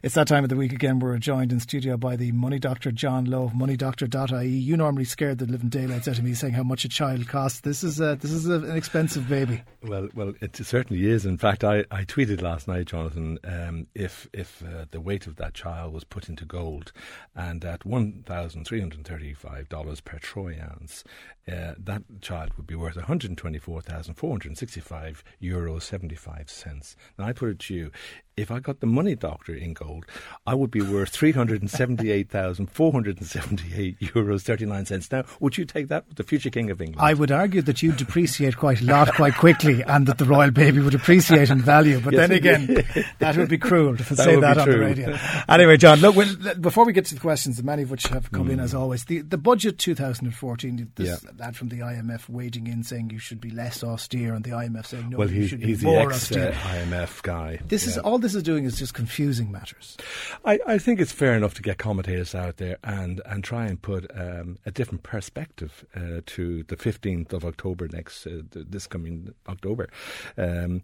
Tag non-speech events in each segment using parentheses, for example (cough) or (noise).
It's that time of the week again. We're joined in studio by the money doctor, John Lowe moneydoctor.ie. You normally scared the living daylights out of me saying how much a child costs. This is a, this is a, an expensive baby. Well, well, it certainly is. In fact, I, I tweeted last night, Jonathan, um, if if uh, the weight of that child was put into gold, and at one thousand three hundred thirty-five dollars per troy ounce, uh, that child would be worth one hundred twenty-four thousand four hundred sixty-five euros seventy-five cents. Now, I put it to you, if I got the money doctor in gold, I would be worth 378,478 (laughs) euros 39 cents. Now, would you take that with the future king of England? I would argue that you depreciate quite a lot quite quickly (laughs) and that the royal baby would appreciate in value. But yes, then again, (laughs) that would be cruel to that say that on the radio. Anyway, John, look, before we get to the questions, many of which have come mm. in as always, the, the budget 2014, this, yeah. that from the IMF wading in saying you should be less austere and the IMF saying no, well, you should he's be more the ex, austere. Uh, IMF guy. This yeah. is all this is doing is just confusing matters. I, I, think it's fair enough to get commentators out there and, and try and put um, a different perspective uh, to the 15th of October next, uh, this coming October. Um,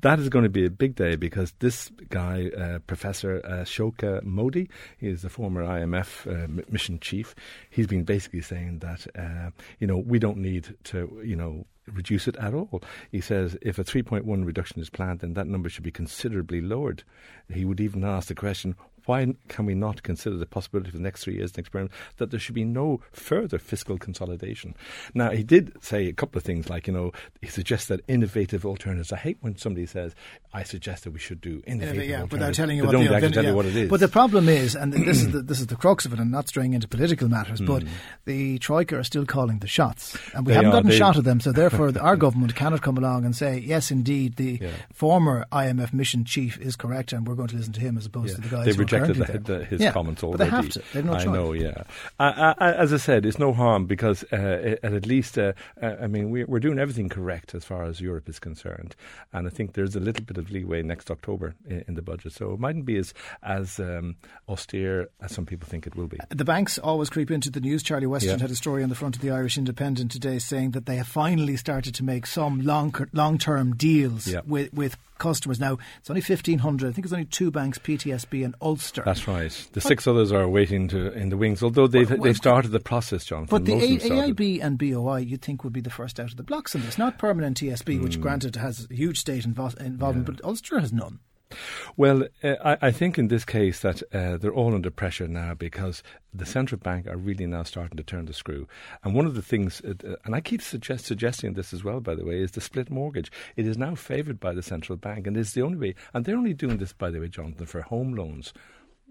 that is going to be a big day because this guy, uh, Professor uh, Ashoka Mody, he is the former IMF uh, mission chief. He's been basically saying that, uh, you know, we don't need to, you know, reduce it at all. He says if a 3.1 reduction is planned, then that number should be considerably lowered. He would even ask the question, why can we not consider the possibility for the next three years, next experiment, that there should be no further fiscal consolidation? Now, he did say a couple of things, like, you know, he suggests that innovative alternatives. I hate when somebody says, I suggest that we should do innovative yeah, alternatives. Without telling you, what, don't the, tell yeah. you what it is. But the problem is, and this is the, this is the crux of it, and not straying into political matters, mm. but hmm. the Troika are still calling the shots. And we they haven't are, gotten they, shot at them, so therefore our government cannot come along and say, yes, indeed, the yeah. former IMF mission chief is correct, and we're going to listen to him as opposed to the guys they rejected the, the, his yeah, comments already. They have to. They've no I choice. know, yeah. As I said, it's no harm because uh, at, at least, uh, uh, I mean, we're, we're doing everything correct as far as Europe is concerned. And I think there's a little bit of leeway next October in, in the budget. So it mightn't be as, as um, austere as some people think it will be. The banks always creep into the news. Charlie Weston yeah. had a story on the front of the Irish Independent today saying that they have finally started to make some long long term deals yeah. with, with customers. Now, it's only 1,500. I think it's only two banks, PTSB and Ulster. That's right. The but, six others are waiting to in the wings, although they've, well, they've started the process, Jonathan. But the A- AIB and BOI, you'd think, would be the first out of the blocks in this. Not Permanent TSB, mm. which hmm. granted has huge state invo- involvement, yeah. but Ulster has none. Well, uh, I, I, think in this case that uh, they're all under pressure now because the central bank are really now starting to turn the screw. And one of the things, uh, and I keep suggest, suggesting this as well, by the way, is the split mortgage. It is now favoured by the central bank, and it's the only way. And they're only doing this, by the way, Jonathan, for home loans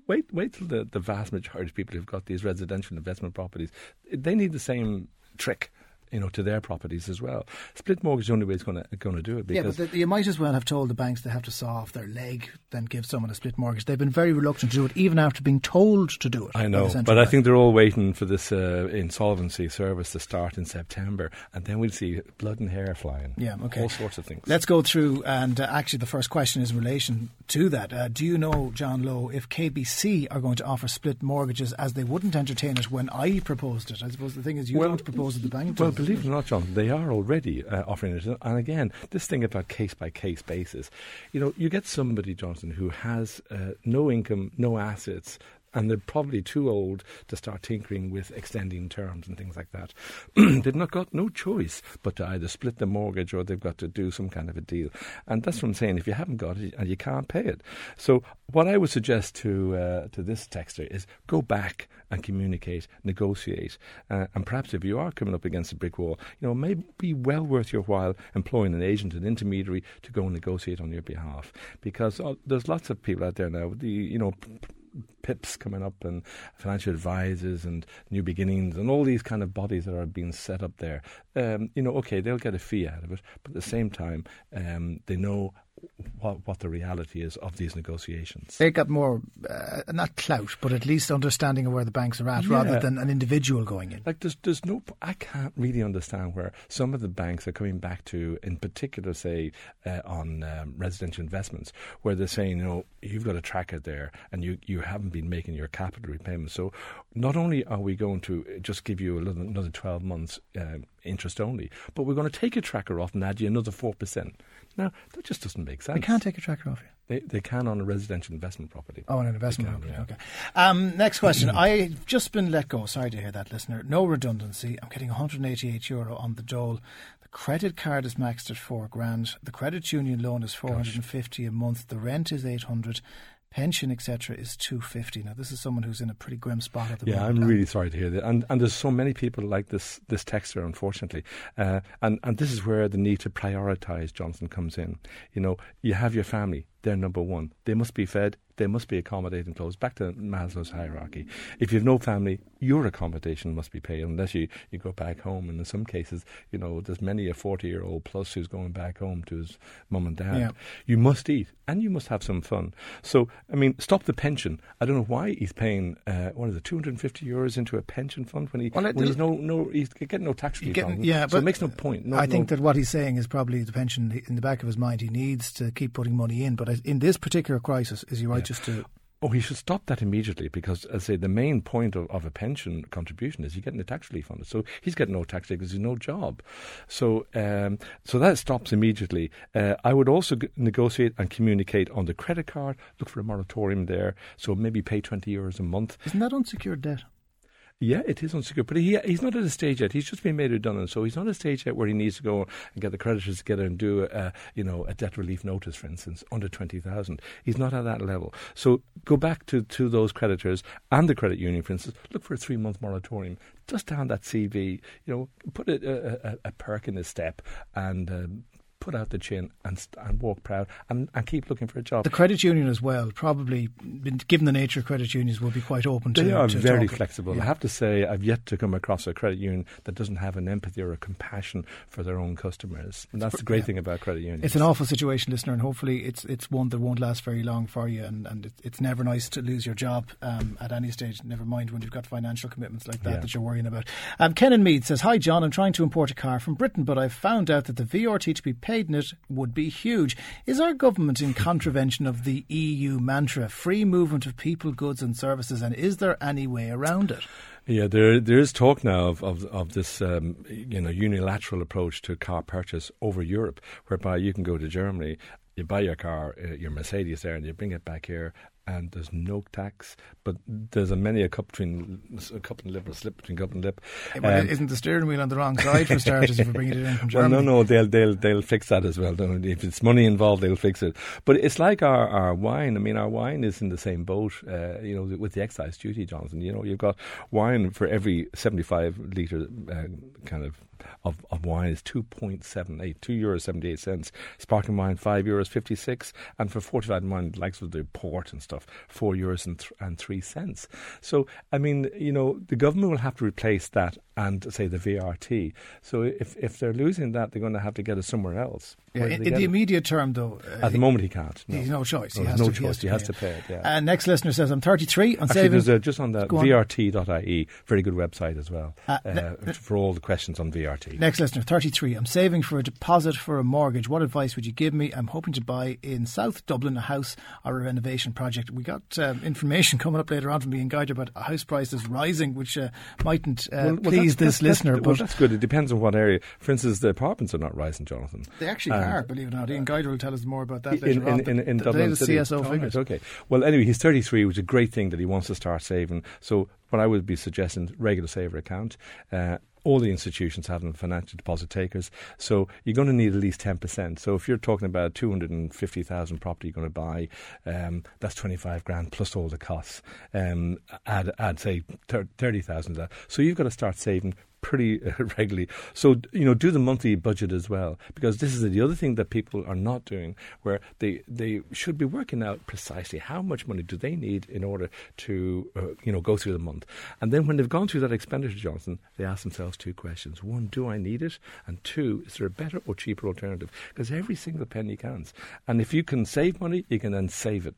wait wait till the, the vast majority of people who've got these residential investment properties they need the same trick you know, to their properties as well. Split mortgage is the only way it's going to going to do it. Because yeah, but the, you might as well have told the banks they have to saw off their leg than give someone a split mortgage. They've been very reluctant to do it, even after being told to do it. I know, but bank. I think they're all waiting for this uh, insolvency service to start in September, and then we'll see blood and hair flying. Yeah, okay, all sorts of things. Let's go through, and uh, actually, the first question is in relation to that. Uh, do you know, John Lowe, if KBC are going to offer split mortgages as they wouldn't entertain it when I proposed it? I suppose the thing is, you well, don't propose it, the bank. Well, believe it or not, John, they are already uh, offering it. And again, this thing about case by case basis, you know, you get somebody, Jonathan, who has uh, no income, no assets, and they're probably too old to start tinkering with extending terms and things like that. (clears throat) they've not got no choice but to either split the mortgage or they've got to do some kind of a deal. And that's what I'm saying. If you haven't got it and you can't pay it, so what I would suggest to uh, to this texter is go back and communicate, negotiate, uh, and perhaps if you are coming up against a brick wall, you know, it may be well worth your while employing an agent, an intermediary to go and negotiate on your behalf, because uh, there's lots of people out there now. The you know PIPs coming up and financial advisors and New Beginnings and all these kind of bodies that are being set up there. Um, you know, okay, they'll get a fee out of it, but at the same time, um, they know what, what the reality is of these negotiations. They got more, uh, not clout, but at least understanding of where the banks are at, yeah. rather than an individual going in. Like there's, there's no, I can't really understand where some of the banks are coming back to, in particular, say uh, on um, residential investments, where they're saying, you know, you've got a tracker there, and you you haven't been making your capital repayments. So not only are we going to just give you little, another 12 months uh, interest only, but we're going to take your tracker off and add you another 4%. Now, that just doesn't make sense. We can't take a tracker off you. They, they can on a residential investment property. Oh, on an investment can, property. Yeah. Okay. Um, next question. I've just been let go. Sorry to hear that, listener. No redundancy. I'm getting 188 euro on the dole. The credit card is maxed at four grand. The credit union loan is 450 Gosh. a month. The rent is 800 pension, etc., is two fifty. Now, this is someone who's in a pretty grim spot at the yeah, moment. Yeah, I'm really sorry to hear that, and and there's so many people like this this texter, unfortunately, uh, and and this is where the need to prioritise Jonathan comes in. You know, you have your family, they're number one. They must be fed, they must be accommodated and clothed. Back to Maslow's hierarchy. If you have no family, your accommodation must be paid unless you, you go back home. And in some cases, you know, there's many a 40 year old plus who's going back home to his mum and dad. Yeah. You must eat and you must have some fun. So, I mean, stop the pension. I don't know why he's paying, uh, what is it, 250 euros into a pension fund when, he, well, when he's, no, no, he's getting no tax relief getting, Yeah, so but it makes no point. No, I think that what he's saying is probably the pension in the back of his mind. He needs to keep putting money in. But in this particular crisis, is he right yeah. just to Oh, he should stop that immediately because, as I say, the main point of, of a pension contribution is you're getting a tax relief on it. So he's getting no tax relief because he's no job. So, um, so that stops immediately. Uh, I would also g- negotiate and communicate on the credit card. Look for a moratorium there. So maybe pay twenty euros a month. Isn't that unsecured debt? Yeah, it is unsecured, but he he's not at a stage yet. He's just been made redundant, so he's not at a stage yet where he needs to go and get the creditors together and do a you know a debt relief notice, for instance, under twenty thousand. He's not at that level. So go back to, to those creditors and the credit union, for instance. Look for a three month moratorium. Just down that CV, you know, put a, a, a perk in his step and um, put out the chin and and walk proud and, and keep looking for a job. The credit union as well, probably, given the nature of credit unions, will be quite open they to. They are to very flexible. Yeah. I have to say, I've yet to come across a credit union that doesn't have an empathy or a compassion for their own customers. And that's the great yeah. thing about credit unions. It's an awful situation, listener, and hopefully it's it's one that won't last very long for you. And, and it's never nice to lose your job um, at any stage, never mind when you've got financial commitments like that yeah. that you're worrying about. Um, Ken and Meath says, Hi, John, I'm trying to import a car from Britain, but I've found out that the VRT to be paid in it would be huge. Is our government in contravention of the EU mantra, free movement of people, goods, and services, and is there any way around it? Yeah, there there is talk now of of, of this um, you know unilateral approach to car purchase over Europe, whereby you can go to Germany you buy your car, uh, your Mercedes there, and you bring it back here, and there's no tax. But there's a many a cup between a cup and lip, a slip between cup and lip. Well, um, isn't the steering wheel on the wrong side for starters if we're bringing it in from Germany? (laughs) Well, no, no, they'll they'll they'll fix that as well. If it's money involved, they'll fix it. But it's like our, our wine. I mean, our wine is in the same boat. Uh, you know, with the excise duty, Jonathan. You know, you've got wine for every seventy-five liter uh, kind of of, of wine is 2.78, 2 euros 78 cents. Sparkling wine, 5 euros 56. And for fortified wine, likes of the port and stuff, 4 euros and, th- and 3 cents. So, I mean, you know, the government will have to replace that and, say, the VRT. So if, if they're losing that, they're going to have to get it somewhere else. Yeah, in, in the immediate term, though. Uh, At the moment, he can't. No. He's no choice. No, he has no to, choice. He has, to, pay it. Yeah. Uh, next listener says, I'm 33 on Actually, saving. There's a, just on the VRT.ie, very good website as well, uh, uh, for all the questions on VRT. Next listener, 33. I'm saving for a deposit for a mortgage. What advice would you give me? I'm hoping to buy in South Dublin a house or a renovation project. We got um, information (laughs) coming up later on from being guided about house prices rising, which uh, mightn't uh, well, well, please this listener. That's, well, that's good. It depends on what area. For instance, the apartments are not rising, Jonathan. They actually are, believe it or not. Ian Geider will tell us more about that later in, on. In, in, in the, Dublin the CSO oh, figures. okay. Well, anyway, he's 33, which is a great thing that he wants to start saving. So what I would be suggesting, regular saver account. Uh, all the institutions have them financial deposit takers. So you're going to need at least 10%. So if you're talking about 250,000 property you're going to buy, um, that's 25 grand plus all the costs. Um, add, add, say, 30,000 of that. So you've got to start saving pretty (laughs) regularly. So, you know, do the monthly budget as well, because this is the other thing that people are not doing, where they, they should be working out precisely how much money do they need in order to, uh, you know, go through the month. And then when they've gone through that expenditure, Jonathan, they ask themselves two questions. One, do I need it? And two, is there a better or cheaper alternative? Because every single penny counts. And if you can save money, you can then save it.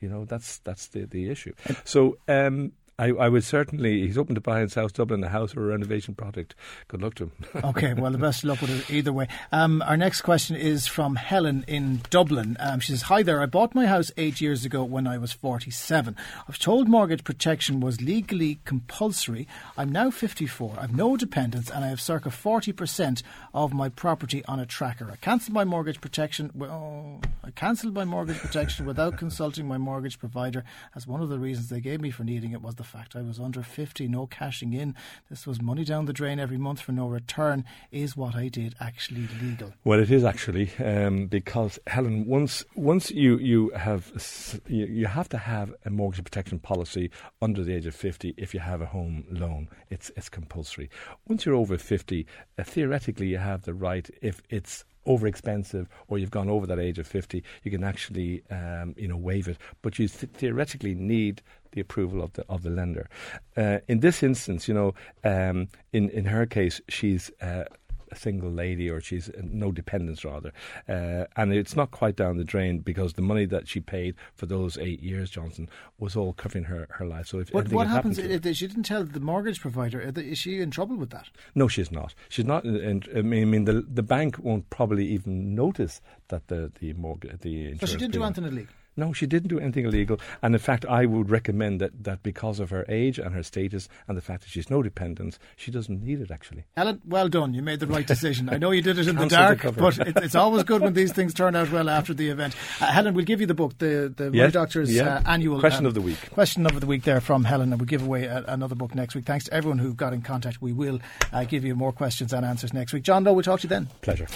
You know, that's, that's the, the issue. So, um, I, I would certainly. He's open to buy in South Dublin a house or a renovation project. Good luck to him. (laughs) okay, well, the best of luck with it either way. Um, our next question is from Helen in Dublin. Um, she says, "Hi there. I bought my house eight years ago when I was forty-seven. I was told mortgage protection was legally compulsory. I'm now fifty-four. I've no dependents, and I have circa forty percent of my property on a tracker. I cancelled my mortgage protection. Well, I cancelled my mortgage protection without consulting my mortgage provider, as one of the reasons they gave me for needing it was the fact I was under 50, no cashing in. This was money down the drain every month for no return. Is what I did actually legal? Well, it is actually um, because Helen, once once you you have you, you have to have a mortgage protection policy under the age of 50 if you have a home loan. It's it's compulsory. Once you're over 50, uh, theoretically you have the right if it's over expensive or you've gone over that age of 50, you can actually um, you know waive it. But you th- theoretically need the approval of the of the lender. Uh, in this instance, you know, um, in in her case, she's. Uh, a single lady or she's uh, no dependents rather. Uh, and it's not quite down the drain because the money that she paid for those eight years Jonathan was all covering her, her life. So if but what happens if she didn't tell the mortgage provider is she in trouble with that? No she's not. She's not in, I mean the the bank won't probably even notice that the the mortgage the so she didn't do anything illegal no, she didn't do anything illegal. And in fact, I would recommend that, that because of her age and her status and the fact that she's no dependents, she doesn't need it actually. Helen, well done. You made the right decision. I know you did it in the dark, the but it, it's always good when these things turn out well after the event. Uh, Helen, we'll give you the book, the, the yes, Doctor's yeah. uh, annual question um, of the week. Question of the week there from Helen, and we'll give away a, another book next week. Thanks to everyone who got in contact. We will uh, give you more questions and answers next week. John Lowe, we'll talk to you then. Pleasure.